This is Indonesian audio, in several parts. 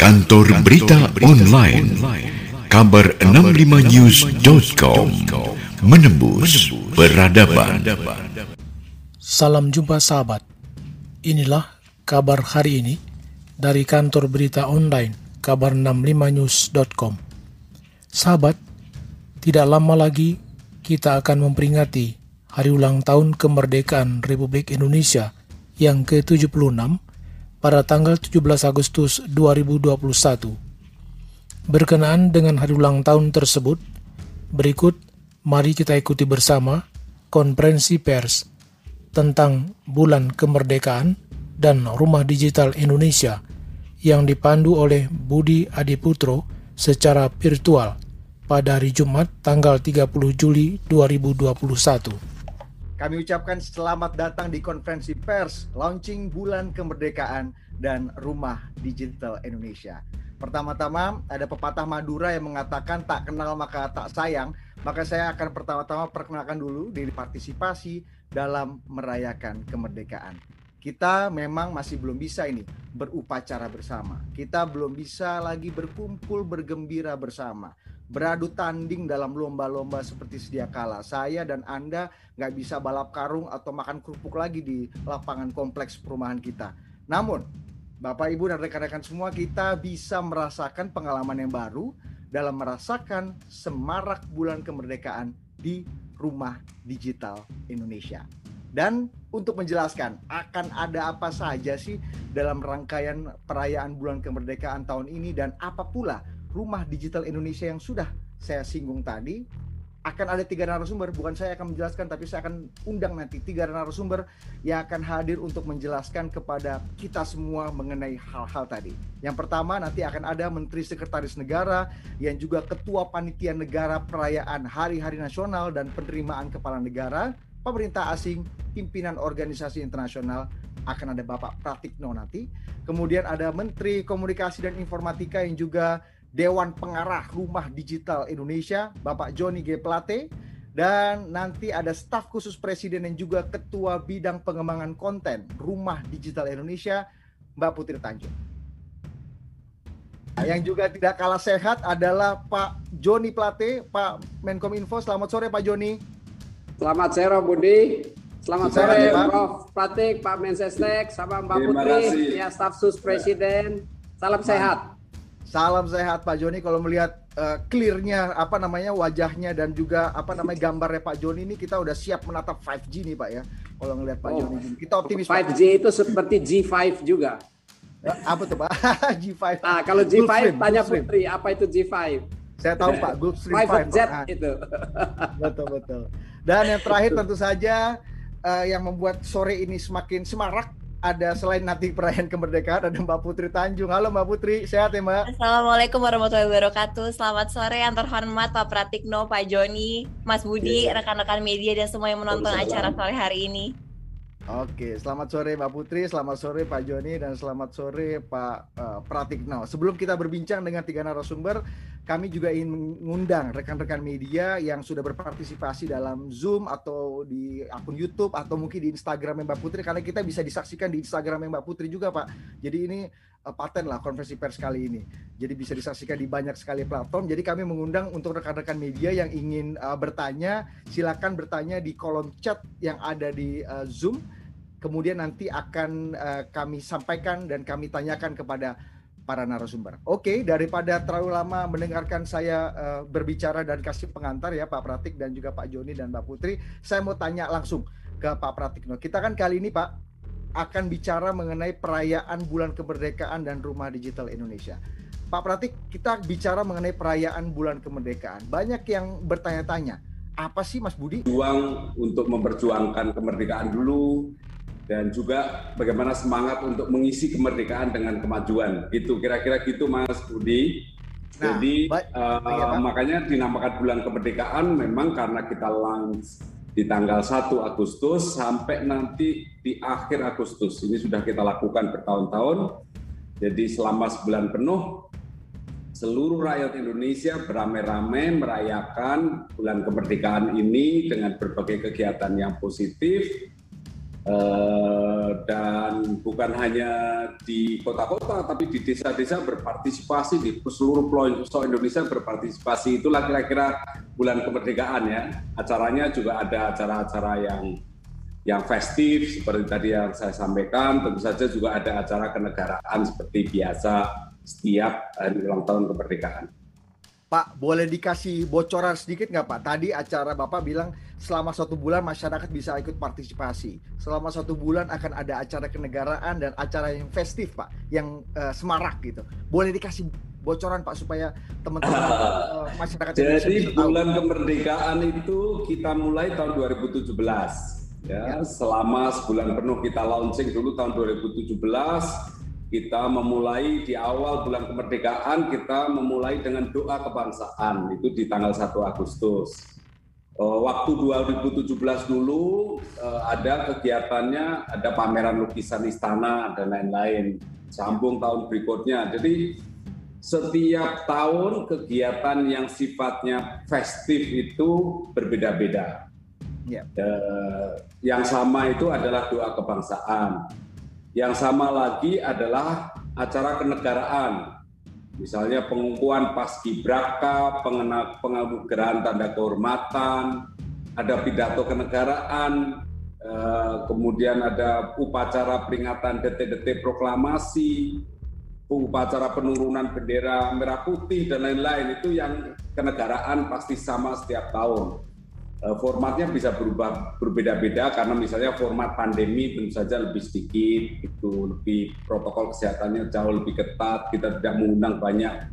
Kantor Berita Online Kabar 65news.com Menembus Peradaban Salam jumpa sahabat. Inilah kabar hari ini dari kantor berita online kabar65news.com. Sahabat, tidak lama lagi kita akan memperingati hari ulang tahun kemerdekaan Republik Indonesia yang ke-76 pada tanggal 17 Agustus 2021. Berkenaan dengan hari ulang tahun tersebut, berikut mari kita ikuti bersama konferensi pers tentang Bulan Kemerdekaan dan Rumah Digital Indonesia yang dipandu oleh Budi Adiputro secara virtual pada hari Jumat tanggal 30 Juli 2021. Kami ucapkan selamat datang di konferensi pers launching Bulan Kemerdekaan dan Rumah Digital Indonesia. Pertama-tama ada pepatah Madura yang mengatakan tak kenal maka tak sayang. Maka saya akan pertama-tama perkenalkan dulu diri partisipasi dalam merayakan kemerdekaan. Kita memang masih belum bisa ini berupacara bersama. Kita belum bisa lagi berkumpul bergembira bersama beradu tanding dalam lomba-lomba seperti sedia kala. Saya dan Anda nggak bisa balap karung atau makan kerupuk lagi di lapangan kompleks perumahan kita. Namun, Bapak Ibu dan rekan-rekan semua kita bisa merasakan pengalaman yang baru dalam merasakan semarak bulan kemerdekaan di rumah digital Indonesia. Dan untuk menjelaskan akan ada apa saja sih dalam rangkaian perayaan bulan kemerdekaan tahun ini dan apa pula rumah digital Indonesia yang sudah saya singgung tadi akan ada tiga narasumber bukan saya akan menjelaskan tapi saya akan undang nanti tiga narasumber yang akan hadir untuk menjelaskan kepada kita semua mengenai hal-hal tadi. Yang pertama nanti akan ada Menteri Sekretaris Negara yang juga Ketua Panitia Negara Perayaan Hari-Hari Nasional dan Penerimaan Kepala Negara, pemerintah asing, pimpinan organisasi internasional, akan ada Bapak Pratikno nanti. Kemudian ada Menteri Komunikasi dan Informatika yang juga Dewan Pengarah Rumah Digital Indonesia, Bapak Joni G. Plate, dan nanti ada staf khusus presiden dan juga ketua bidang pengembangan konten Rumah Digital Indonesia, Mbak Putri Tanjung. Nah, yang juga tidak kalah sehat adalah Pak Joni Plate, Pak Menkominfo. Selamat sore Pak Joni. Selamat sore Budi. Selamat sore Pak. Prof. Pratik, Pak Mensesnek, sama Mbak Putri, ya staf sus presiden. Salam sehat. Salam sehat Pak Joni. Kalau melihat uh, clearnya apa namanya wajahnya dan juga apa namanya gambarnya Pak Joni ini kita udah siap menatap 5G nih Pak ya. Kalau ngelihat Pak oh, Joni kita optimis 5G Pak. itu seperti G5 juga. Ya, apa tuh Pak? G5. Nah, kalau G5 Gulfstream, tanya Gulfstream. Putri, apa itu G5? Saya tahu Pak, Gulfstream 5. Private jet nah. itu. betul betul. Dan yang terakhir tentu saja uh, yang membuat sore ini semakin semarak ada selain nanti perayaan kemerdekaan ada Mbak Putri Tanjung. Halo Mbak Putri, sehat ya Mbak? Assalamualaikum warahmatullahi wabarakatuh. Selamat sore yang terhormat Pak Pratikno, Pak Joni, Mas Budi, iya. rekan-rekan media dan semua yang menonton acara sore hari ini. Oke, selamat sore Mbak Putri, selamat sore Pak Joni, dan selamat sore Pak uh, Pratikno. Sebelum kita berbincang dengan tiga narasumber, kami juga ingin mengundang rekan-rekan media yang sudah berpartisipasi dalam Zoom atau di akun YouTube atau mungkin di Instagram Mbak Putri karena kita bisa disaksikan di Instagram Mbak Putri juga Pak. Jadi ini uh, paten lah konferensi pers kali ini. Jadi bisa disaksikan di banyak sekali platform. Jadi kami mengundang untuk rekan-rekan media yang ingin uh, bertanya, silakan bertanya di kolom chat yang ada di uh, Zoom. Kemudian nanti akan uh, kami sampaikan dan kami tanyakan kepada para narasumber. Oke, daripada terlalu lama mendengarkan saya uh, berbicara dan kasih pengantar ya Pak Pratik dan juga Pak Joni dan Mbak Putri, saya mau tanya langsung ke Pak Pratikno. Kita kan kali ini Pak akan bicara mengenai perayaan Bulan Kemerdekaan dan Rumah Digital Indonesia. Pak Pratik, kita bicara mengenai perayaan Bulan Kemerdekaan. Banyak yang bertanya-tanya, apa sih Mas Budi? Juang untuk memperjuangkan kemerdekaan dulu, dan juga bagaimana semangat untuk mengisi kemerdekaan dengan kemajuan. Itu kira-kira gitu Mas Budi. Nah, Jadi uh, makanya dinamakan bulan kemerdekaan memang karena kita launch di tanggal 1 Agustus sampai nanti di akhir Agustus. Ini sudah kita lakukan bertahun-tahun. Jadi selama sebulan penuh seluruh rakyat Indonesia beramai-ramai merayakan bulan kemerdekaan ini dengan berbagai kegiatan yang positif dan bukan hanya di kota-kota tapi di desa-desa berpartisipasi di seluruh pelosok Indonesia berpartisipasi itulah kira-kira bulan kemerdekaan ya acaranya juga ada acara-acara yang yang festif seperti tadi yang saya sampaikan tentu saja juga ada acara kenegaraan seperti biasa setiap hari ulang tahun kemerdekaan. Pak, boleh dikasih bocoran sedikit nggak Pak? Tadi acara Bapak bilang selama satu bulan masyarakat bisa ikut partisipasi. Selama satu bulan akan ada acara kenegaraan dan acara yang festif Pak, yang uh, semarak gitu. Boleh dikasih bocoran Pak supaya teman-teman uh, masyarakat Jadi bulan kemerdekaan itu kita mulai tahun 2017 ya, ya. selama sebulan penuh kita launching dulu tahun 2017 kita memulai di awal bulan kemerdekaan kita memulai dengan doa kebangsaan itu di tanggal 1 Agustus. Eh, waktu 2017 dulu eh, ada kegiatannya, ada pameran lukisan istana dan lain-lain. Sambung tahun berikutnya. Jadi setiap tahun kegiatan yang sifatnya festif itu berbeda-beda. Ya. yang sama itu adalah doa kebangsaan yang sama lagi adalah acara kenegaraan, misalnya pengukuhan paskibraka, penganugerahan tanda kehormatan, ada pidato kenegaraan, eh, kemudian ada upacara peringatan detik-detik proklamasi, upacara penurunan bendera merah putih dan lain-lain itu yang kenegaraan pasti sama setiap tahun. Eh, formatnya bisa berubah berbeda-beda karena misalnya format pandemi tentu saja lebih sedikit itu lebih protokol kesehatannya jauh lebih ketat kita tidak mengundang banyak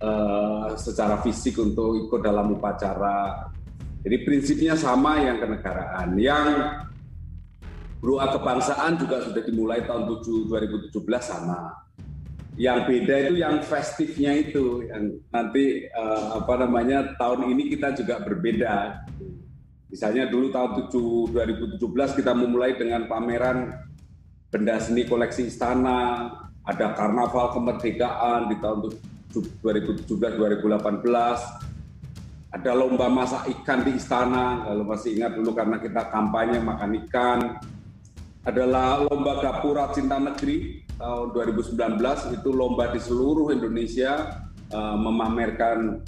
uh, secara fisik untuk ikut dalam upacara. Jadi prinsipnya sama yang kenegaraan. Yang doa kebangsaan juga sudah dimulai tahun 7, 2017 sama. Yang beda itu yang festifnya itu yang nanti uh, apa namanya tahun ini kita juga berbeda Misalnya dulu tahun 7, 2017 kita memulai dengan pameran benda seni koleksi istana, ada karnaval kemerdekaan di tahun 2017-2018, ada lomba masak ikan di istana, kalau masih ingat dulu karena kita kampanye makan ikan, adalah lomba gapura cinta negeri tahun 2019 itu lomba di seluruh Indonesia uh, memamerkan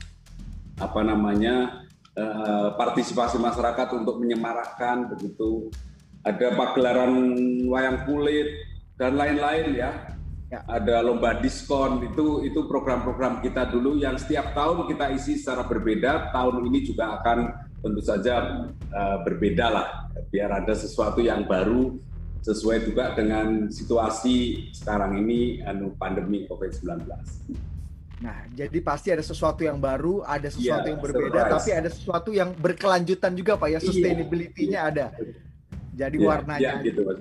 apa namanya Eh, partisipasi masyarakat untuk menyemarakkan begitu ada pagelaran wayang kulit dan lain-lain ya. ya. Ada lomba diskon itu itu program-program kita dulu yang setiap tahun kita isi secara berbeda. Tahun ini juga akan tentu saja uh, berbeda lah biar ada sesuatu yang baru sesuai juga dengan situasi sekarang ini anu pandemi Covid-19. Nah, jadi pasti ada sesuatu yang baru, ada sesuatu yeah, yang berbeda, surprise. tapi ada sesuatu yang berkelanjutan juga Pak ya, iya. sustainability-nya ada. Jadi yeah, warnanya. Yeah, gitu Mas.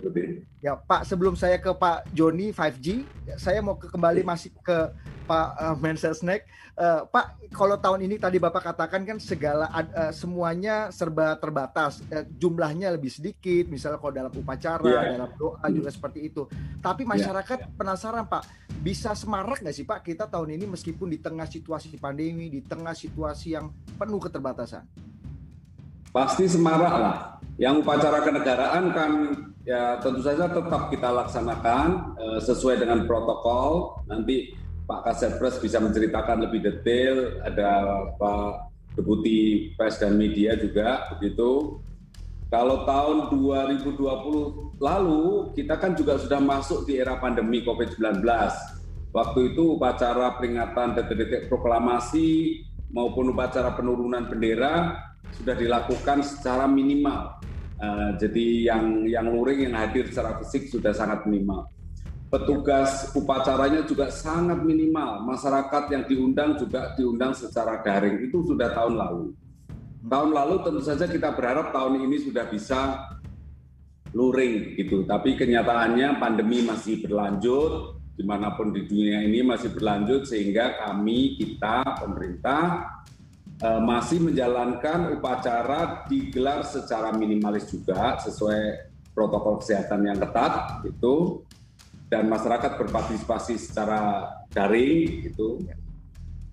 Ya Pak, sebelum saya ke Pak Joni 5G, saya mau ke kembali masih ke Pak uh, Mensesnek. Uh, Pak, kalau tahun ini tadi Bapak katakan kan segala uh, semuanya serba terbatas, uh, jumlahnya lebih sedikit, misalnya kalau dalam upacara, yeah. dalam doa juga seperti itu. Tapi iya. masyarakat yeah. penasaran Pak, bisa semarak nggak sih Pak kita tahun ini meskipun di tengah situasi pandemi, di tengah situasi yang penuh keterbatasan? Pasti semarak lah. Yang upacara kenegaraan kan ya tentu saja tetap kita laksanakan uh, sesuai dengan protokol. Nanti Pak Kasetpres bisa menceritakan lebih detail, ada Pak Deputi Pers dan Media juga begitu. Kalau tahun 2020 lalu kita kan juga sudah masuk di era pandemi COVID-19. Waktu itu upacara peringatan detik-detik proklamasi maupun upacara penurunan bendera sudah dilakukan secara minimal. Uh, jadi yang yang luring yang hadir secara fisik sudah sangat minimal petugas upacaranya juga sangat minimal. Masyarakat yang diundang juga diundang secara daring. Itu sudah tahun lalu. Tahun lalu tentu saja kita berharap tahun ini sudah bisa luring gitu. Tapi kenyataannya pandemi masih berlanjut di mana pun di dunia ini masih berlanjut sehingga kami kita pemerintah masih menjalankan upacara digelar secara minimalis juga sesuai protokol kesehatan yang ketat itu dan masyarakat berpartisipasi secara daring gitu.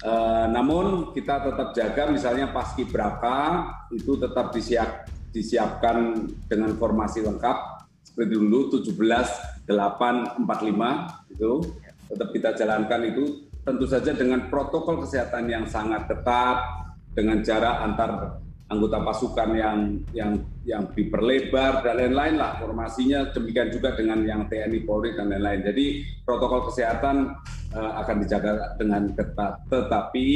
Uh, namun kita tetap jaga misalnya paski braka itu tetap disiap, disiapkan dengan formasi lengkap. Seperti dulu 17 845 itu tetap kita jalankan itu tentu saja dengan protokol kesehatan yang sangat ketat dengan jarak antar anggota pasukan yang yang yang diperlebar dan lain-lain lah formasinya demikian juga dengan yang TNI Polri dan lain-lain. Jadi protokol kesehatan uh, akan dijaga dengan ketat. Tetapi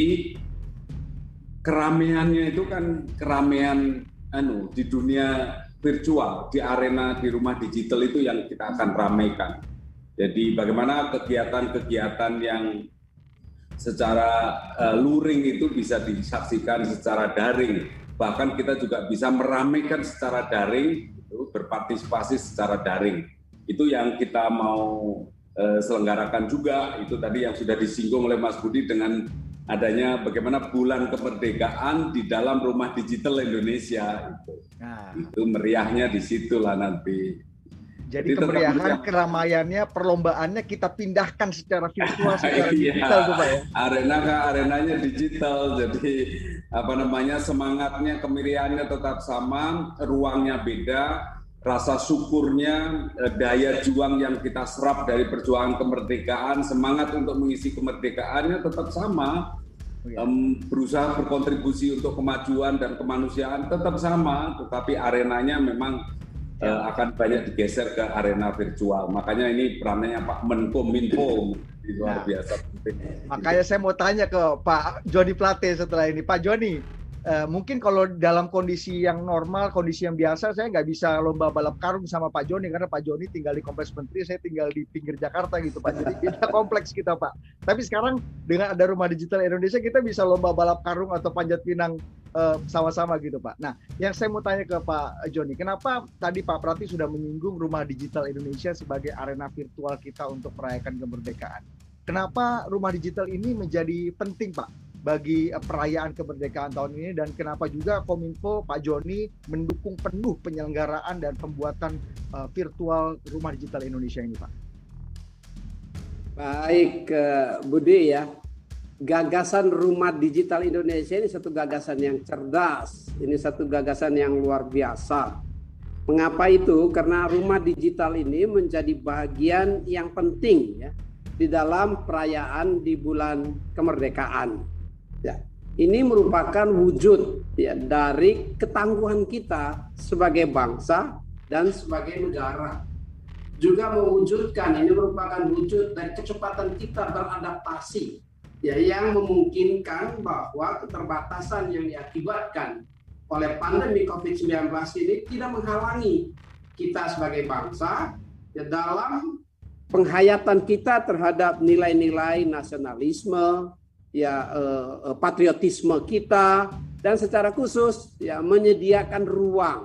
keramaiannya itu kan keramaian anu di dunia virtual, di arena di rumah digital itu yang kita akan ramaikan. Jadi bagaimana kegiatan-kegiatan yang secara uh, luring itu bisa disaksikan secara daring bahkan kita juga bisa meramaikan secara daring, berpartisipasi secara daring. Itu yang kita mau eh, selenggarakan juga. Itu tadi yang sudah disinggung oleh Mas Budi dengan adanya bagaimana bulan kemerdekaan di dalam rumah digital Indonesia itu. Nah. Itu meriahnya di situlah nanti. Jadi, Jadi kemeriahan, keramaiannya, perlombaannya kita pindahkan secara virtual, secara iya. digital, Pak ya. Arena arenanya digital, jadi apa namanya semangatnya, kemeriahannya tetap sama, ruangnya beda, rasa syukurnya, eh, daya juang yang kita serap dari perjuangan kemerdekaan, semangat untuk mengisi kemerdekaannya tetap sama. Um, berusaha berkontribusi untuk kemajuan dan kemanusiaan tetap sama, tetapi arenanya memang uh, akan banyak digeser ke arena virtual. Makanya ini perannya Pak Menkominfo luar nah, biasa penting. Makanya saya mau tanya ke Pak Joni Plate setelah ini. Pak Joni, Uh, mungkin kalau dalam kondisi yang normal, kondisi yang biasa, saya nggak bisa lomba balap karung sama Pak Joni karena Pak Joni tinggal di Kompleks Menteri, saya tinggal di pinggir Jakarta gitu Pak. Jadi kita kompleks kita Pak. Tapi sekarang dengan ada Rumah Digital Indonesia, kita bisa lomba balap karung atau panjat pinang eh, sama-sama gitu Pak. Nah, yang saya mau tanya ke Pak Joni, kenapa tadi Pak Prati sudah menyinggung Rumah Digital Indonesia sebagai arena virtual kita untuk merayakan kemerdekaan? Kenapa Rumah Digital ini menjadi penting Pak? bagi uh, perayaan kemerdekaan tahun ini dan kenapa juga Kominfo Pak Joni mendukung penuh penyelenggaraan dan pembuatan uh, virtual rumah digital Indonesia ini Pak. Baik uh, Budi ya. Gagasan rumah digital Indonesia ini satu gagasan yang cerdas. Ini satu gagasan yang luar biasa. Mengapa itu? Karena rumah digital ini menjadi bagian yang penting ya di dalam perayaan di bulan kemerdekaan Ya, ini merupakan wujud ya dari ketangguhan kita sebagai bangsa dan sebagai negara. Juga mewujudkan ini merupakan wujud dari kecepatan kita beradaptasi ya yang memungkinkan bahwa keterbatasan yang diakibatkan oleh pandemi Covid-19 ini tidak menghalangi kita sebagai bangsa ya dalam penghayatan kita terhadap nilai-nilai nasionalisme, ya eh, eh, patriotisme kita dan secara khusus ya menyediakan ruang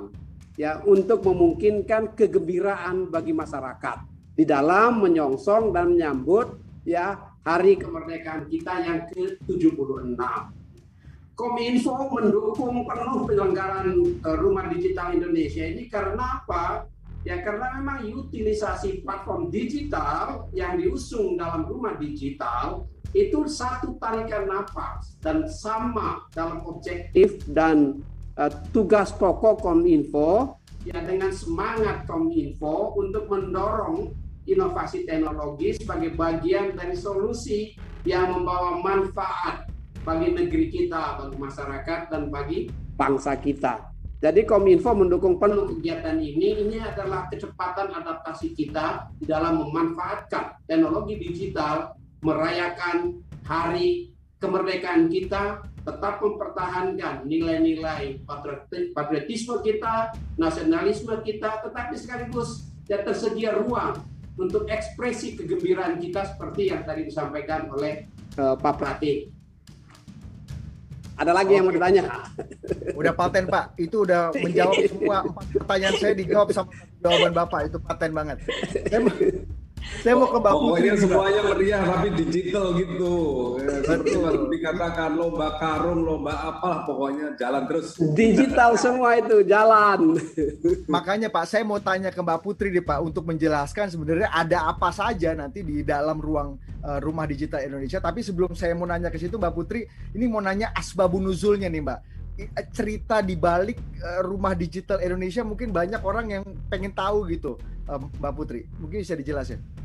ya untuk memungkinkan kegembiraan bagi masyarakat di dalam menyongsong dan menyambut ya hari kemerdekaan kita yang ke-76. Kominfo mendukung penuh penyelenggaraan uh, Rumah Digital Indonesia ini karena apa? Ya karena memang utilisasi platform digital yang diusung dalam Rumah Digital itu satu tarikan nafas dan sama dalam objektif dan uh, tugas pokok Kominfo ya dengan semangat Kominfo untuk mendorong inovasi teknologi sebagai bagian dari solusi yang membawa manfaat bagi negeri kita, bagi masyarakat dan bagi bangsa kita. Jadi Kominfo mendukung penuh kegiatan ini. Ini adalah kecepatan adaptasi kita dalam memanfaatkan teknologi digital merayakan hari kemerdekaan kita, tetap mempertahankan nilai-nilai patriotisme kita, nasionalisme kita, tetapi sekaligus ya tersedia ruang untuk ekspresi kegembiraan kita seperti yang tadi disampaikan oleh uh, Pak Prati. Ada lagi Oke. yang mau ditanya? Udah paten Pak, itu udah menjawab semua empat pertanyaan saya dijawab sama jawaban Bapak, itu paten banget. Saya mau ke Mbak Pokoknya semuanya meriah tapi digital gitu. Ya, seperti dikatakan lomba karung, lomba apa, pokoknya jalan terus. Digital semua itu jalan. Makanya Pak, saya mau tanya ke Mbak Putri nih Pak untuk menjelaskan sebenarnya ada apa saja nanti di dalam ruang uh, rumah digital Indonesia. Tapi sebelum saya mau nanya ke situ Mbak Putri, ini mau nanya asbabunuzulnya nih Mbak cerita di balik rumah digital Indonesia mungkin banyak orang yang pengen tahu gitu, Mbak Putri. Mungkin bisa dijelasin.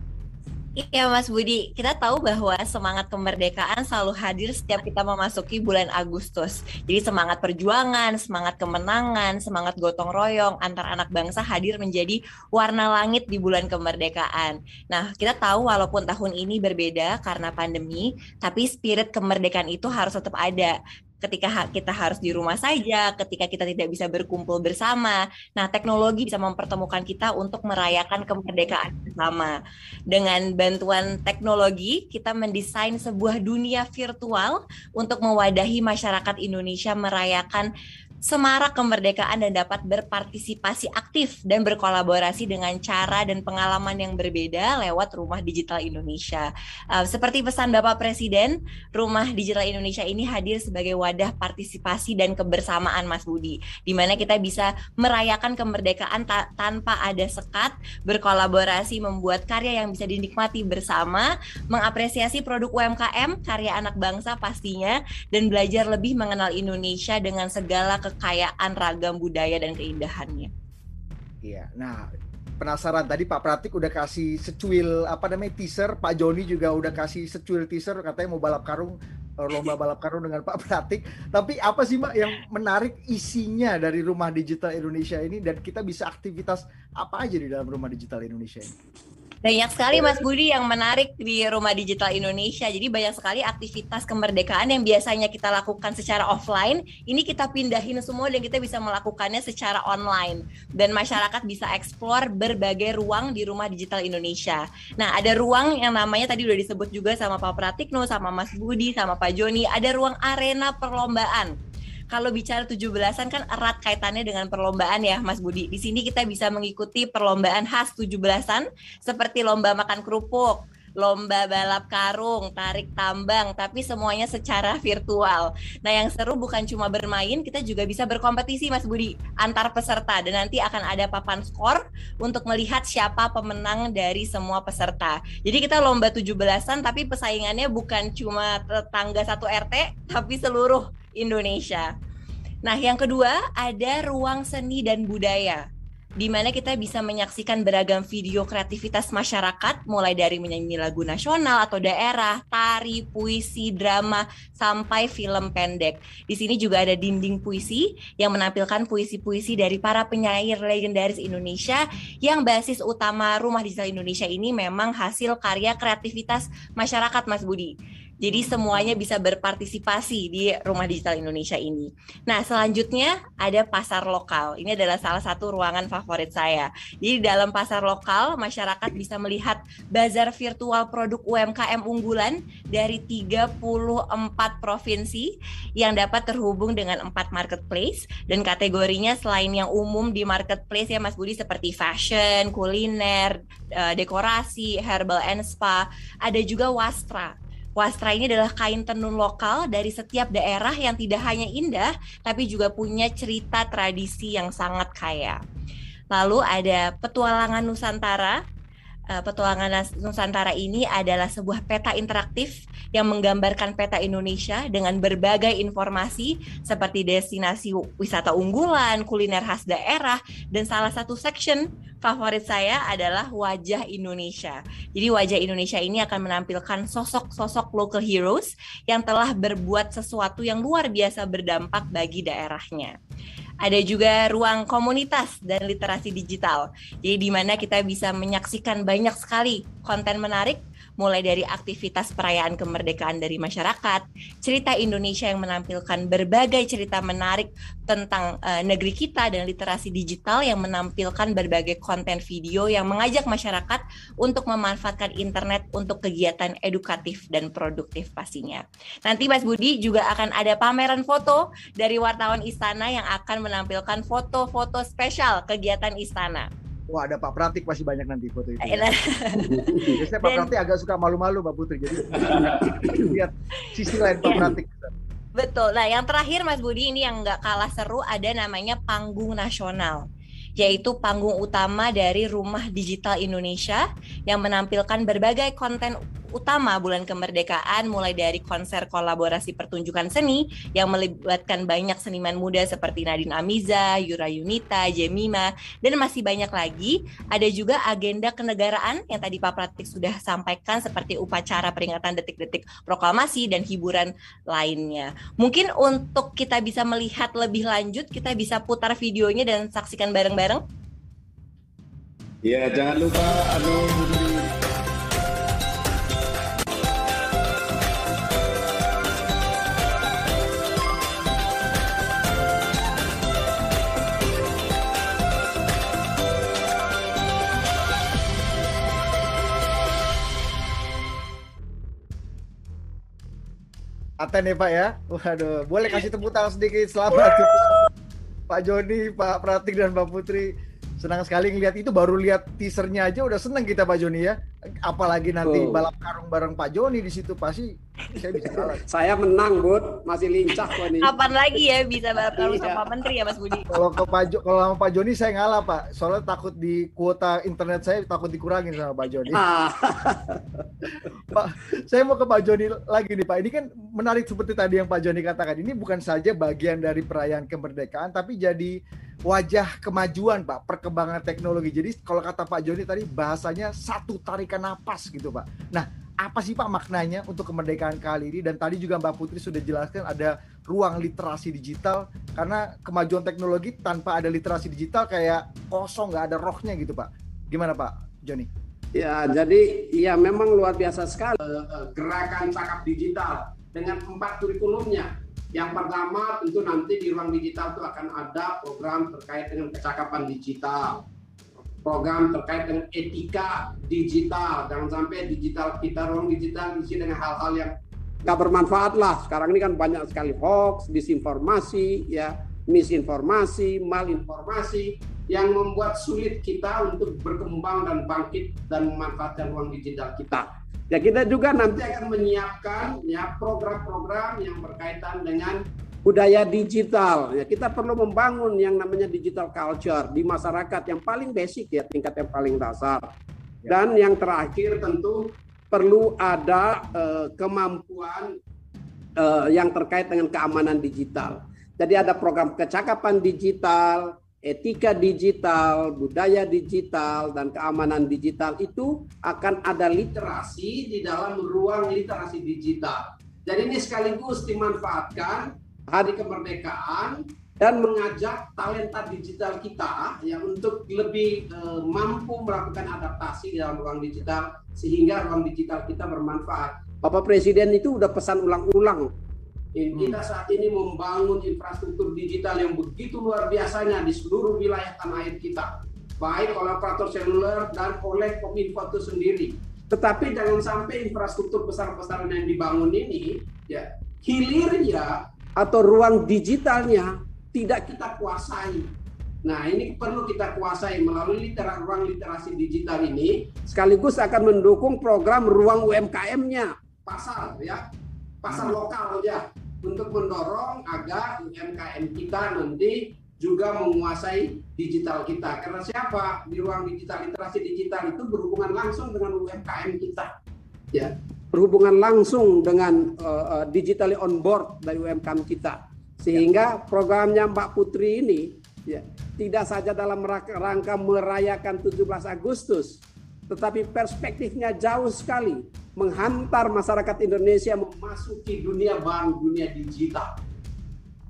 Iya Mas Budi, kita tahu bahwa semangat kemerdekaan selalu hadir setiap kita memasuki bulan Agustus. Jadi semangat perjuangan, semangat kemenangan, semangat gotong royong antar anak bangsa hadir menjadi warna langit di bulan kemerdekaan. Nah, kita tahu walaupun tahun ini berbeda karena pandemi, tapi spirit kemerdekaan itu harus tetap ada ketika kita harus di rumah saja, ketika kita tidak bisa berkumpul bersama. Nah, teknologi bisa mempertemukan kita untuk merayakan kemerdekaan bersama. Dengan bantuan teknologi, kita mendesain sebuah dunia virtual untuk mewadahi masyarakat Indonesia merayakan semarak kemerdekaan dan dapat berpartisipasi aktif dan berkolaborasi dengan cara dan pengalaman yang berbeda lewat Rumah Digital Indonesia. Uh, seperti pesan Bapak Presiden, Rumah Digital Indonesia ini hadir sebagai wadah partisipasi dan kebersamaan Mas Budi, di mana kita bisa merayakan kemerdekaan ta tanpa ada sekat, berkolaborasi membuat karya yang bisa dinikmati bersama, mengapresiasi produk UMKM, karya anak bangsa pastinya, dan belajar lebih mengenal Indonesia dengan segala kekayaan ragam budaya dan keindahannya. Iya. Nah, penasaran tadi Pak Pratik udah kasih secuil apa namanya teaser, Pak Joni juga udah kasih secuil teaser katanya mau balap karung eh, lomba balap karung dengan Pak Pratik. Tapi apa sih Mbak yang menarik isinya dari Rumah Digital Indonesia ini dan kita bisa aktivitas apa aja di dalam Rumah Digital Indonesia ini? Banyak sekali Mas Budi yang menarik di Rumah Digital Indonesia. Jadi banyak sekali aktivitas kemerdekaan yang biasanya kita lakukan secara offline, ini kita pindahin semua dan kita bisa melakukannya secara online. Dan masyarakat bisa eksplor berbagai ruang di Rumah Digital Indonesia. Nah, ada ruang yang namanya tadi udah disebut juga sama Pak Pratikno, sama Mas Budi, sama Pak Joni, ada ruang arena perlombaan kalau bicara 17-an kan erat kaitannya dengan perlombaan ya Mas Budi. Di sini kita bisa mengikuti perlombaan khas 17-an seperti lomba makan kerupuk, lomba balap karung, tarik tambang, tapi semuanya secara virtual. Nah, yang seru bukan cuma bermain, kita juga bisa berkompetisi Mas Budi antar peserta dan nanti akan ada papan skor untuk melihat siapa pemenang dari semua peserta. Jadi kita lomba 17-an tapi pesaingannya bukan cuma tetangga satu RT, tapi seluruh Indonesia. Nah, yang kedua ada ruang seni dan budaya di mana kita bisa menyaksikan beragam video kreativitas masyarakat mulai dari menyanyi lagu nasional atau daerah, tari, puisi, drama sampai film pendek. Di sini juga ada dinding puisi yang menampilkan puisi-puisi dari para penyair legendaris Indonesia yang basis utama Rumah Digital Indonesia ini memang hasil karya kreativitas masyarakat Mas Budi. Jadi semuanya bisa berpartisipasi di Rumah Digital Indonesia ini. Nah, selanjutnya ada pasar lokal. Ini adalah salah satu ruangan favorit saya. Jadi dalam pasar lokal, masyarakat bisa melihat bazar virtual produk UMKM unggulan dari 34 provinsi yang dapat terhubung dengan empat marketplace dan kategorinya selain yang umum di marketplace ya Mas Budi seperti fashion, kuliner, eh, dekorasi, herbal and spa, ada juga wastra Wastra ini adalah kain tenun lokal dari setiap daerah yang tidak hanya indah, tapi juga punya cerita tradisi yang sangat kaya. Lalu ada petualangan Nusantara uh, petualangan Nusantara ini adalah sebuah peta interaktif yang menggambarkan peta Indonesia dengan berbagai informasi seperti destinasi wisata unggulan, kuliner khas daerah, dan salah satu section favorit saya adalah wajah Indonesia. Jadi wajah Indonesia ini akan menampilkan sosok-sosok local heroes yang telah berbuat sesuatu yang luar biasa berdampak bagi daerahnya. Ada juga ruang komunitas dan literasi digital. Jadi di mana kita bisa menyaksikan banyak sekali konten menarik mulai dari aktivitas perayaan kemerdekaan dari masyarakat, cerita Indonesia yang menampilkan berbagai cerita menarik tentang uh, negeri kita dan literasi digital yang menampilkan berbagai konten video yang mengajak masyarakat untuk memanfaatkan internet untuk kegiatan edukatif dan produktif pastinya. Nanti Mas Budi juga akan ada pameran foto dari wartawan istana yang akan menampilkan foto-foto spesial kegiatan istana. Wah ada Pak Pratik masih banyak nanti foto itu. Ya. Biasanya Pak Pratik agak suka malu-malu Mbak Putri. Jadi lihat sisi lain Pak Pratik. Betul. Nah yang terakhir Mas Budi ini yang nggak kalah seru ada namanya panggung nasional yaitu panggung utama dari Rumah Digital Indonesia yang menampilkan berbagai konten utama bulan kemerdekaan mulai dari konser kolaborasi pertunjukan seni yang melibatkan banyak seniman muda seperti Nadine Amiza, Yura Yunita, Jemima, dan masih banyak lagi. Ada juga agenda kenegaraan yang tadi Pak Pratik sudah sampaikan seperti upacara peringatan detik-detik proklamasi dan hiburan lainnya. Mungkin untuk kita bisa melihat lebih lanjut, kita bisa putar videonya dan saksikan bareng-bareng. Ya, jangan lupa anu. Aten ya Pak ya. Waduh, boleh kasih tepuk tangan sedikit selamat Pak Joni, Pak Pratik dan Mbak Putri. Senang sekali ngeliat. Itu baru lihat teasernya aja udah seneng kita Pak Joni ya apalagi nanti oh. balap karung bareng Pak Joni di situ pasti saya bisa kalah. saya menang Bud. Masih lincah kok nih. Kapan lagi ya bisa balap karung sama Pak Menteri ya Mas Budi? Kalau ke Pak jo, kalau sama Pak Joni saya ngalah Pak. Soalnya takut di kuota internet saya takut dikurangin sama Pak Joni. Ah. Pak saya mau ke Pak Joni lagi nih Pak. Ini kan menarik seperti tadi yang Pak Joni katakan. Ini bukan saja bagian dari perayaan kemerdekaan tapi jadi wajah kemajuan Pak, perkembangan teknologi. Jadi kalau kata Pak Joni tadi bahasanya satu tarikan napas gitu Pak. Nah, apa sih Pak maknanya untuk kemerdekaan kali ini? Dan tadi juga Mbak Putri sudah jelaskan ada ruang literasi digital karena kemajuan teknologi tanpa ada literasi digital kayak kosong nggak ada rohnya gitu Pak. Gimana Pak Joni? Ya, jadi ya memang luar biasa sekali eh, gerakan cakap digital dengan empat kurikulumnya yang pertama tentu nanti di ruang digital itu akan ada program terkait dengan kecakapan digital, program terkait dengan etika digital. Jangan sampai digital kita ruang digital diisi dengan hal-hal yang nggak bermanfaat lah. Sekarang ini kan banyak sekali hoax, disinformasi, ya, misinformasi, malinformasi yang membuat sulit kita untuk berkembang dan bangkit dan memanfaatkan ruang digital kita. Ya kita juga nanti akan menyiapkan ya program-program yang berkaitan dengan budaya digital. Ya kita perlu membangun yang namanya digital culture di masyarakat yang paling basic ya tingkat yang paling dasar. Ya. Dan yang terakhir tentu perlu ada uh, kemampuan uh, yang terkait dengan keamanan digital. Jadi ada program kecakapan digital, etika digital, budaya digital, dan keamanan digital itu akan ada literasi di dalam ruang literasi digital. Jadi ini sekaligus dimanfaatkan hari kemerdekaan dan mengajak talenta digital kita ya untuk lebih e, mampu melakukan adaptasi di dalam ruang digital sehingga ruang digital kita bermanfaat. Bapak Presiden itu udah pesan ulang-ulang. Kita saat ini membangun infrastruktur digital yang begitu luar biasanya di seluruh wilayah tanah air kita, baik oleh operator seluler dan oleh Kominfo itu sendiri. Tetapi jangan sampai infrastruktur besar-besaran yang dibangun ini, ya hilirnya atau ruang digitalnya tidak kita kuasai. Nah, ini perlu kita kuasai melalui literat ruang literasi digital ini sekaligus akan mendukung program ruang UMKM-nya, pasar ya, pasar lokal ya untuk mendorong agar UMKM kita nanti juga menguasai digital kita. Karena siapa di ruang digital literasi digital itu berhubungan langsung dengan UMKM kita, ya berhubungan langsung dengan uh, digitally on board dari UMKM kita. Sehingga programnya Mbak Putri ini ya tidak saja dalam rangka merayakan 17 Agustus, tetapi perspektifnya jauh sekali menghantar masyarakat Indonesia memasuki dunia baru, dunia digital.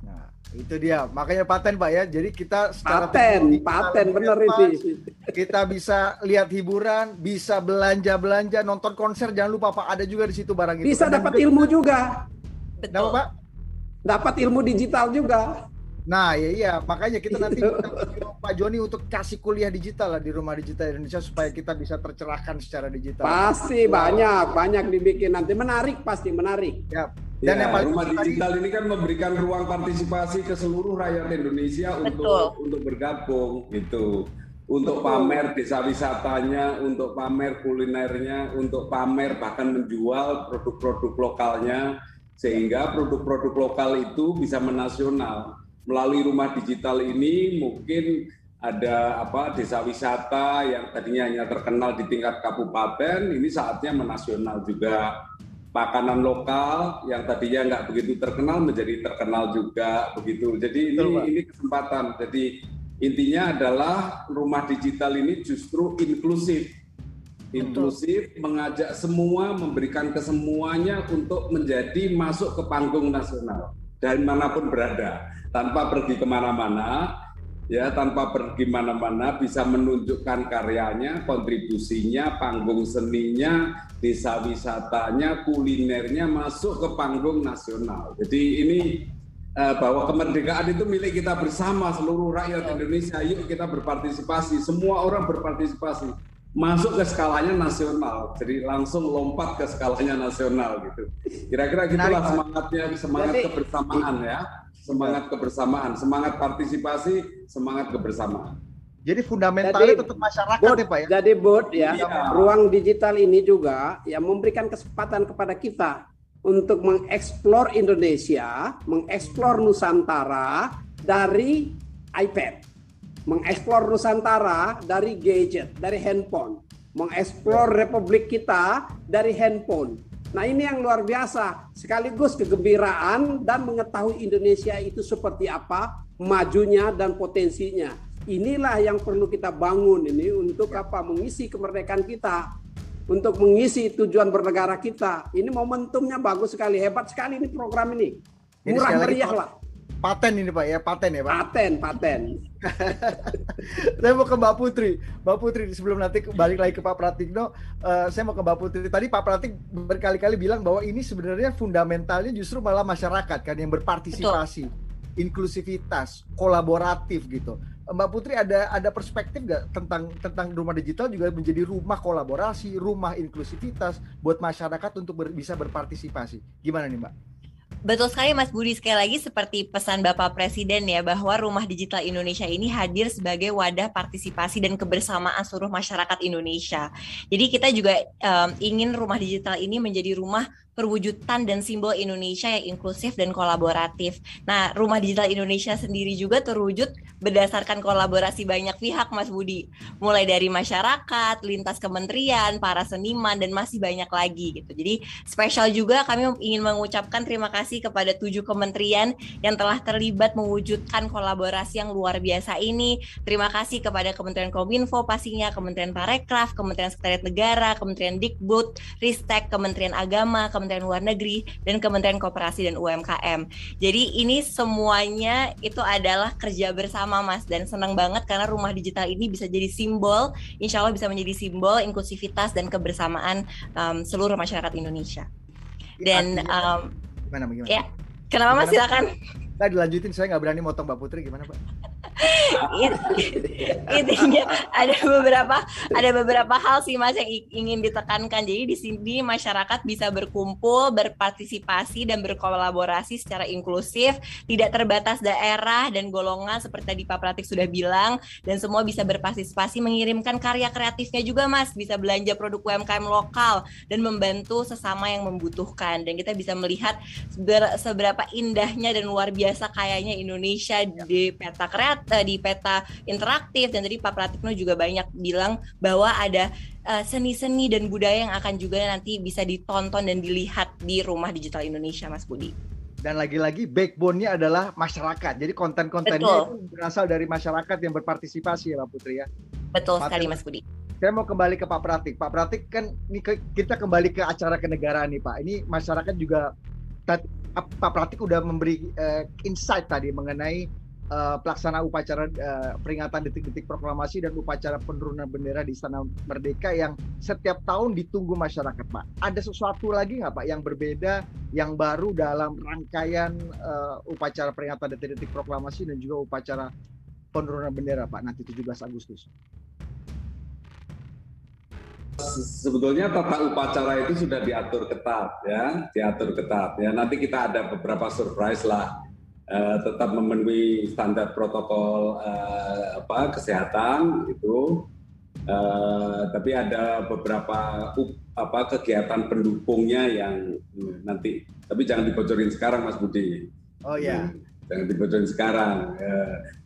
Nah, itu dia. Makanya paten, Pak ya. Jadi kita secara paten, paten benar itu. Kita bisa lihat hiburan, bisa belanja-belanja, nonton konser, jangan lupa Pak, ada juga di situ barang itu. Bisa dapat ilmu juga. Betul. Pak? Dapat ilmu digital juga. Nah, ya iya, makanya kita nanti Pak Joni untuk kasih kuliah digital lah di rumah digital Indonesia supaya kita bisa tercerahkan secara digital. Pasti wow. banyak, banyak dibikin nanti menarik pasti menarik. Ya. Dan ya, yang paling rumah digital tadi, ini kan memberikan ruang partisipasi ke seluruh rakyat Indonesia untuk untuk bergabung gitu. Untuk pamer desa wisatanya, untuk pamer kulinernya, untuk pamer bahkan menjual produk-produk lokalnya sehingga produk-produk lokal itu bisa menasional melalui rumah digital ini mungkin ada apa desa wisata yang tadinya hanya terkenal di tingkat kabupaten, ini saatnya menasional juga. Makanan lokal yang tadinya nggak begitu terkenal menjadi terkenal juga begitu. Jadi ini Betul, ini kesempatan. Jadi intinya adalah rumah digital ini justru inklusif. Inklusif Betul. mengajak semua, memberikan kesemuanya untuk menjadi masuk ke panggung nasional dan mana pun berada tanpa pergi ke mana-mana ya tanpa pergi mana-mana bisa menunjukkan karyanya, kontribusinya, panggung seninya, desa wisatanya, kulinernya masuk ke panggung nasional. Jadi ini eh, bahwa kemerdekaan itu milik kita bersama seluruh rakyat Indonesia. Yuk kita berpartisipasi, semua orang berpartisipasi masuk ke skalanya nasional. Jadi langsung lompat ke skalanya nasional gitu. Kira-kira gitulah semangatnya, semangat kebersamaan ya semangat kebersamaan, semangat partisipasi, semangat kebersamaan. Jadi fundamentalnya jadi, tetap masyarakat board, ya Pak ya. Jadi bot ya, ya, ruang digital ini juga ya memberikan kesempatan kepada kita untuk mengeksplor Indonesia, mengeksplor Nusantara dari iPad, mengeksplor Nusantara dari gadget, dari handphone, mengeksplor Republik kita dari handphone Nah ini yang luar biasa, sekaligus kegembiraan dan mengetahui Indonesia itu seperti apa, majunya dan potensinya. Inilah yang perlu kita bangun ini untuk apa? Mengisi kemerdekaan kita, untuk mengisi tujuan bernegara kita. Ini momentumnya bagus sekali, hebat sekali ini program ini. Murah meriah lah paten ini Pak ya, paten ya Pak. Paten, paten. saya mau ke Mbak Putri. Mbak Putri sebelum nanti balik lagi ke Pak Pratikno, uh, saya mau ke Mbak Putri. Tadi Pak Pratik berkali-kali bilang bahwa ini sebenarnya fundamentalnya justru malah masyarakat kan yang berpartisipasi, Betul. inklusivitas, kolaboratif gitu. Mbak Putri ada ada perspektif nggak tentang tentang rumah digital juga menjadi rumah kolaborasi, rumah inklusivitas buat masyarakat untuk ber, bisa berpartisipasi. Gimana nih Mbak? Betul sekali Mas Budi sekali lagi seperti pesan Bapak Presiden ya bahwa Rumah Digital Indonesia ini hadir sebagai wadah partisipasi dan kebersamaan seluruh masyarakat Indonesia. Jadi kita juga um, ingin Rumah Digital ini menjadi rumah perwujudan dan simbol Indonesia yang inklusif dan kolaboratif. Nah, Rumah Digital Indonesia sendiri juga terwujud berdasarkan kolaborasi banyak pihak, Mas Budi. Mulai dari masyarakat, lintas kementerian, para seniman, dan masih banyak lagi gitu. Jadi, spesial juga kami ingin mengucapkan terima kasih kepada tujuh kementerian yang telah terlibat mewujudkan kolaborasi yang luar biasa ini. Terima kasih kepada Kementerian Kominfo pastinya, Kementerian Parekraf, Kementerian Sekretariat Negara, Kementerian Dikbud, Ristek, Kementerian Agama, Kementerian Kementerian Luar Negeri, dan Kementerian Koperasi dan UMKM. Jadi ini semuanya itu adalah kerja bersama Mas dan senang banget karena rumah digital ini bisa jadi simbol, insya Allah bisa menjadi simbol inklusivitas dan kebersamaan um, seluruh masyarakat Indonesia. Dan um, gimana, gimana? Ya, kenapa Mas silakan. Nah, dilanjutin saya nggak berani motong Mbak Putri gimana Pak? Intinya ada beberapa ada beberapa hal sih mas yang ingin ditekankan. Jadi di sini masyarakat bisa berkumpul berpartisipasi dan berkolaborasi secara inklusif. Tidak terbatas daerah dan golongan seperti tadi Pak Pratik sudah bilang. Dan semua bisa berpartisipasi mengirimkan karya kreatifnya juga mas. Bisa belanja produk UMKM lokal dan membantu sesama yang membutuhkan. Dan kita bisa melihat seberapa indahnya dan luar biasa kayaknya Indonesia di peta kreatif uh, di peta interaktif dan tadi Pak Pratikno juga banyak bilang bahwa ada eh, seni-seni uh, dan budaya yang akan juga nanti bisa ditonton dan dilihat di rumah digital Indonesia Mas Budi. Dan lagi-lagi backbone-nya adalah masyarakat. Jadi konten-kontennya itu berasal dari masyarakat yang berpartisipasi ya Pak Putri ya. Betul sekali Mas Budi. Saya mau kembali ke Pak Pratik. Pak Pratik kan ini kita kembali ke acara kenegaraan nih Pak. Ini masyarakat juga Pak Pratik udah memberi uh, insight tadi mengenai uh, pelaksana upacara uh, peringatan detik-detik proklamasi dan upacara penurunan bendera di Istana Merdeka yang setiap tahun ditunggu masyarakat, Pak. Ada sesuatu lagi nggak, Pak, yang berbeda, yang baru dalam rangkaian uh, upacara peringatan detik-detik proklamasi dan juga upacara penurunan bendera, Pak, nanti 17 Agustus? sebetulnya tata upacara itu sudah diatur ketat ya, diatur ketat ya. Nanti kita ada beberapa surprise lah uh, tetap memenuhi standar protokol uh, apa kesehatan itu uh, tapi ada beberapa uh, apa kegiatan pendukungnya yang uh, nanti tapi jangan dibocorin sekarang Mas Budi. Oh ya. Hmm. jangan dibocorin sekarang. Ya,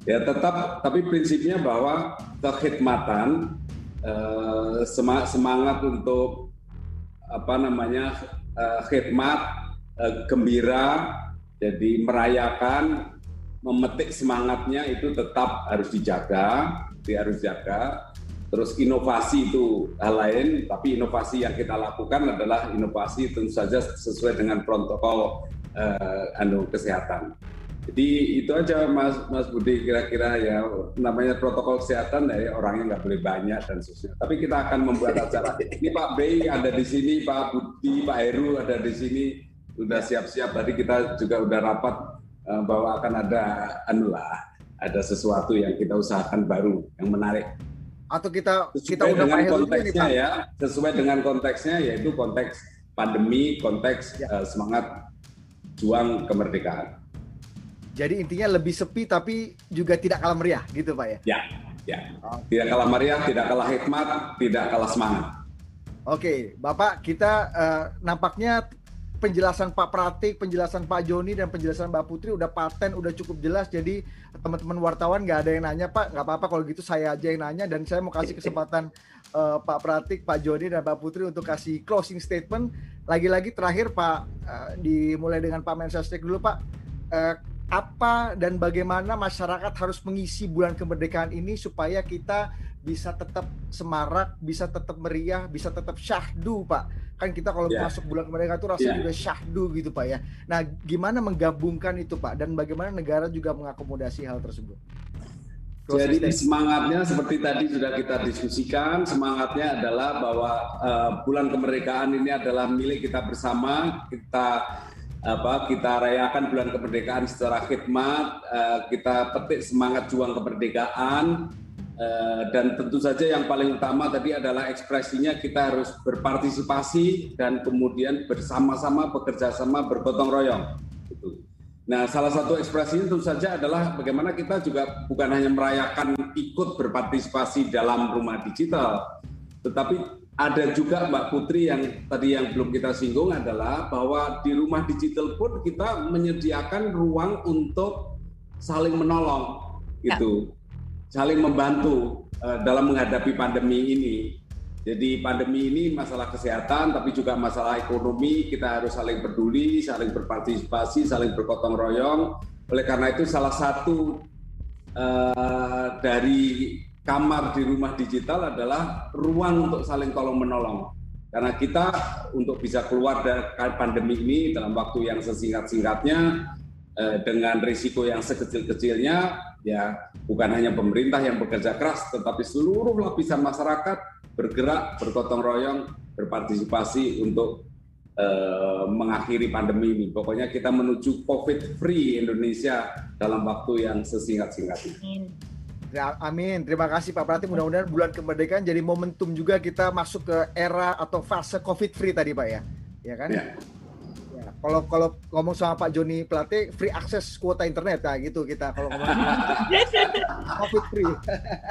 ya tetap, tapi prinsipnya bahwa kekhidmatan eh, semangat untuk apa namanya eh, khidmat eh, gembira, jadi merayakan, memetik semangatnya itu tetap harus dijaga, harus jaga Terus inovasi itu hal lain, tapi inovasi yang kita lakukan adalah inovasi tentu saja sesuai dengan protokol uh, anu kesehatan. Jadi itu aja Mas Mas Budi kira-kira ya namanya protokol kesehatan ya orangnya nggak boleh banyak dan seterusnya. Tapi kita akan membuat acara. Ini Pak Bey ada di sini, Pak Budi, Pak Heru ada di sini. Sudah siap-siap. Tadi kita juga udah rapat uh, bahwa akan ada anu lah, ada sesuatu yang kita usahakan baru yang menarik. Atau kita sesuai kita udah dengan konteksnya ini, ya. Sesuai dengan konteksnya yaitu konteks pandemi konteks ya. uh, semangat juang kemerdekaan. Jadi intinya lebih sepi tapi juga tidak kalah meriah gitu pak ya? Ya ya. Tidak kalah meriah tidak kalah hikmat tidak kalah semangat. Oke bapak kita uh, nampaknya penjelasan Pak Pratik, penjelasan Pak Joni dan penjelasan Mbak Putri udah paten, udah cukup jelas. Jadi teman-teman wartawan nggak ada yang nanya Pak, nggak apa-apa kalau gitu saya aja yang nanya dan saya mau kasih kesempatan uh, Pak Pratik, Pak Joni dan Mbak Putri untuk kasih closing statement. Lagi-lagi terakhir Pak, uh, dimulai dengan Pak Mensesnek dulu Pak. Uh, apa dan bagaimana masyarakat harus mengisi bulan kemerdekaan ini supaya kita bisa tetap semarak, bisa tetap meriah, bisa tetap syahdu, Pak. Kan kita kalau yeah. masuk bulan kemerdekaan itu rasanya yeah. juga syahdu gitu, Pak ya. Nah, gimana menggabungkan itu, Pak? Dan bagaimana negara juga mengakomodasi hal tersebut? Jadi semangatnya seperti tadi sudah kita diskusikan, semangatnya adalah bahwa uh, bulan kemerdekaan ini adalah milik kita bersama, kita apa kita rayakan bulan kemerdekaan secara khidmat, uh, kita petik semangat juang kemerdekaan, dan tentu saja yang paling utama tadi adalah ekspresinya kita harus berpartisipasi dan kemudian bersama-sama bekerja sama bergotong royong. Gitu. Nah, salah satu ekspresinya tentu saja adalah bagaimana kita juga bukan hanya merayakan ikut berpartisipasi dalam rumah digital, tetapi ada juga Mbak Putri yang tadi yang belum kita singgung adalah bahwa di rumah digital pun kita menyediakan ruang untuk saling menolong gitu. Ya saling membantu uh, dalam menghadapi pandemi ini. Jadi pandemi ini masalah kesehatan, tapi juga masalah ekonomi. Kita harus saling peduli, saling berpartisipasi, saling bergotong royong. Oleh karena itu, salah satu uh, dari kamar di rumah digital adalah ruang untuk saling tolong menolong. Karena kita untuk bisa keluar dari pandemi ini dalam waktu yang sesingkat-singkatnya uh, dengan risiko yang sekecil-kecilnya, ya bukan hanya pemerintah yang bekerja keras, tetapi seluruh lapisan masyarakat bergerak, bergotong royong, berpartisipasi untuk uh, mengakhiri pandemi ini. Pokoknya kita menuju COVID free Indonesia dalam waktu yang sesingkat-singkatnya. Ya, amin. Terima kasih Pak Prati. Mudah-mudahan bulan kemerdekaan jadi momentum juga kita masuk ke era atau fase COVID free tadi Pak ya. Ya kan? Ya kalau kalau ngomong sama Pak Joni Plate free akses kuota internet. Ya gitu kita kalau ngomong. Covid free.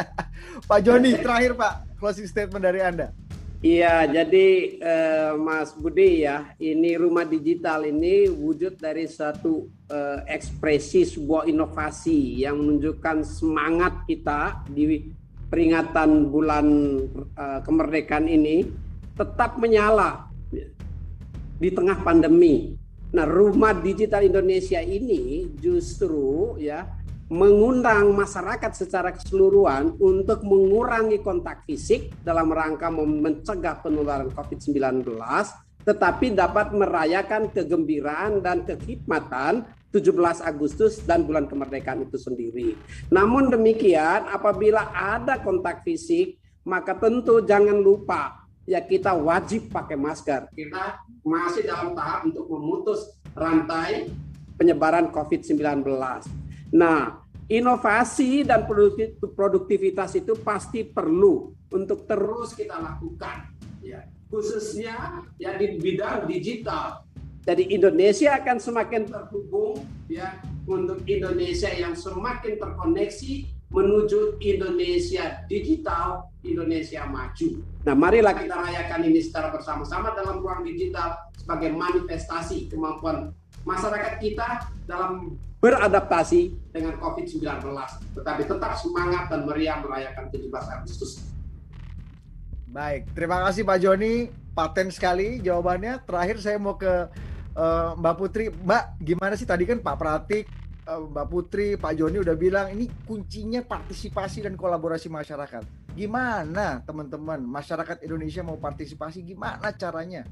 Pak Joni terakhir Pak closing statement dari Anda. Iya, jadi eh, Mas Budi ya, ini rumah digital ini wujud dari satu eh, ekspresi sebuah inovasi yang menunjukkan semangat kita di peringatan bulan eh, kemerdekaan ini tetap menyala di tengah pandemi. Nah, rumah digital Indonesia ini justru ya mengundang masyarakat secara keseluruhan untuk mengurangi kontak fisik dalam rangka mencegah penularan COVID-19 tetapi dapat merayakan kegembiraan dan kekhidmatan 17 Agustus dan bulan kemerdekaan itu sendiri. Namun demikian apabila ada kontak fisik maka tentu jangan lupa ya kita wajib pakai masker. Kita masih dalam tahap untuk memutus rantai penyebaran COVID-19. Nah, inovasi dan produktivitas itu pasti perlu untuk terus kita lakukan ya khususnya ya di bidang digital jadi Indonesia akan semakin terhubung ya untuk Indonesia yang semakin terkoneksi menuju Indonesia digital, Indonesia maju. Nah, marilah kita rayakan ini secara bersama-sama dalam ruang digital sebagai manifestasi kemampuan masyarakat kita dalam beradaptasi dengan COVID-19, tetapi tetap semangat dan meriah merayakan 17 Agustus. Baik, terima kasih Pak Joni, paten sekali jawabannya. Terakhir saya mau ke uh, Mbak Putri. Mbak, gimana sih tadi kan Pak Pratik, uh, Mbak Putri, Pak Joni udah bilang ini kuncinya partisipasi dan kolaborasi masyarakat. Gimana teman-teman masyarakat Indonesia mau partisipasi? Gimana caranya?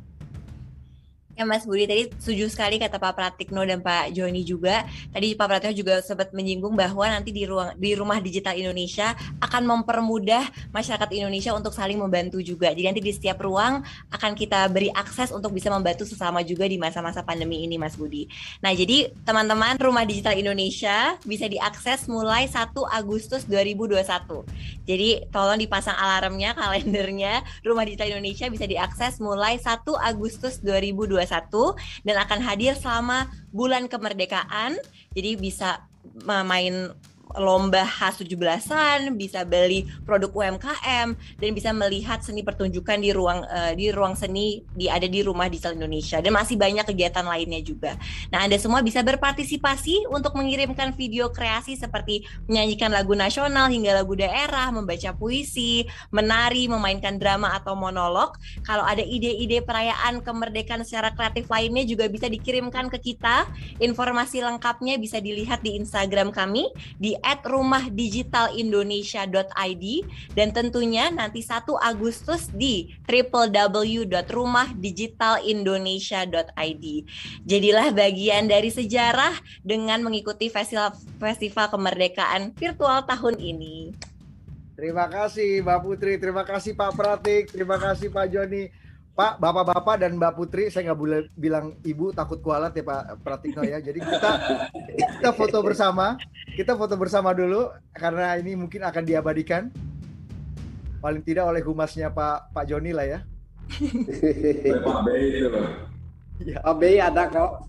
Ya Mas Budi tadi setuju sekali kata Pak Pratikno dan Pak Joni juga. Tadi Pak Pratikno juga sempat menyinggung bahwa nanti di ruang di rumah digital Indonesia akan mempermudah masyarakat Indonesia untuk saling membantu juga. Jadi nanti di setiap ruang akan kita beri akses untuk bisa membantu sesama juga di masa-masa pandemi ini Mas Budi. Nah, jadi teman-teman rumah digital Indonesia bisa diakses mulai 1 Agustus 2021. Jadi tolong dipasang alarmnya, kalendernya. Rumah digital Indonesia bisa diakses mulai 1 Agustus 2021 dan akan hadir selama bulan kemerdekaan. Jadi bisa main lomba khas 17-an, bisa beli produk UMKM dan bisa melihat seni pertunjukan di ruang uh, di ruang seni di ada di Rumah Digital Indonesia dan masih banyak kegiatan lainnya juga. Nah, Anda semua bisa berpartisipasi untuk mengirimkan video kreasi seperti menyanyikan lagu nasional hingga lagu daerah, membaca puisi, menari, memainkan drama atau monolog. Kalau ada ide-ide perayaan kemerdekaan secara kreatif lainnya juga bisa dikirimkan ke kita. Informasi lengkapnya bisa dilihat di Instagram kami di at rumahdigitalindonesia.id dan tentunya nanti 1 Agustus di www.rumahdigitalindonesia.id. Jadilah bagian dari sejarah dengan mengikuti festival festival kemerdekaan virtual tahun ini. Terima kasih Mbak Putri, terima kasih Pak Pratik, terima kasih Pak Joni. Pak, bapak-bapak dan Mbak Putri, saya nggak boleh bilang ibu takut kualat ya Pak Pratikno ya. Jadi kita kita foto bersama, kita foto bersama dulu karena ini mungkin akan diabadikan. Paling tidak oleh humasnya Pak Pak Joni lah ya. Pak B itu Ya. Pak B ada kok.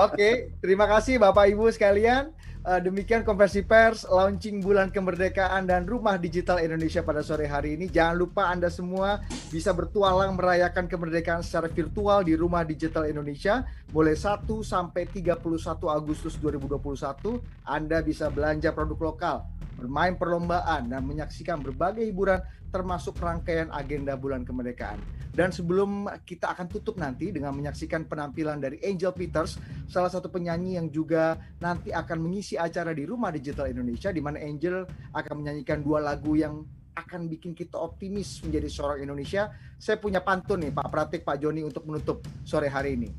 Oke, terima kasih Bapak Ibu sekalian. Uh, demikian konversi pers launching bulan kemerdekaan dan rumah digital Indonesia pada sore hari ini. Jangan lupa Anda semua bisa bertualang merayakan kemerdekaan secara virtual di rumah digital Indonesia mulai 1 sampai 31 Agustus 2021. Anda bisa belanja produk lokal, bermain perlombaan dan menyaksikan berbagai hiburan termasuk rangkaian agenda bulan kemerdekaan. Dan sebelum kita akan tutup nanti dengan menyaksikan penampilan dari Angel Peters, salah satu penyanyi yang juga nanti akan mengisi acara di Rumah Digital Indonesia, di mana Angel akan menyanyikan dua lagu yang akan bikin kita optimis menjadi seorang Indonesia. Saya punya pantun nih Pak Pratik, Pak Joni untuk menutup sore hari ini.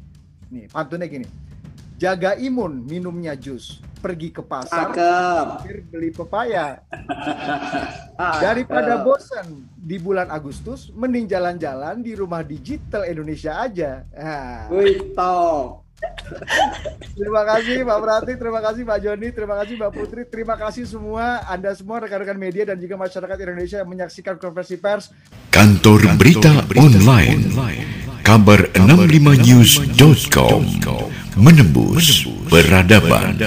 Nih, pantunnya gini. Jaga imun minumnya jus. Pergi ke pasar, beli pepaya. Daripada bosan di bulan Agustus, mending jalan-jalan di rumah digital Indonesia aja. Nah. Wih, terima kasih Pak Prati, terima kasih Pak Joni, terima kasih Mbak Putri, terima kasih semua Anda semua rekan-rekan media dan juga masyarakat Indonesia yang menyaksikan konversi pers. Kantor Berita Online, kabar 65news.com menembus peradaban.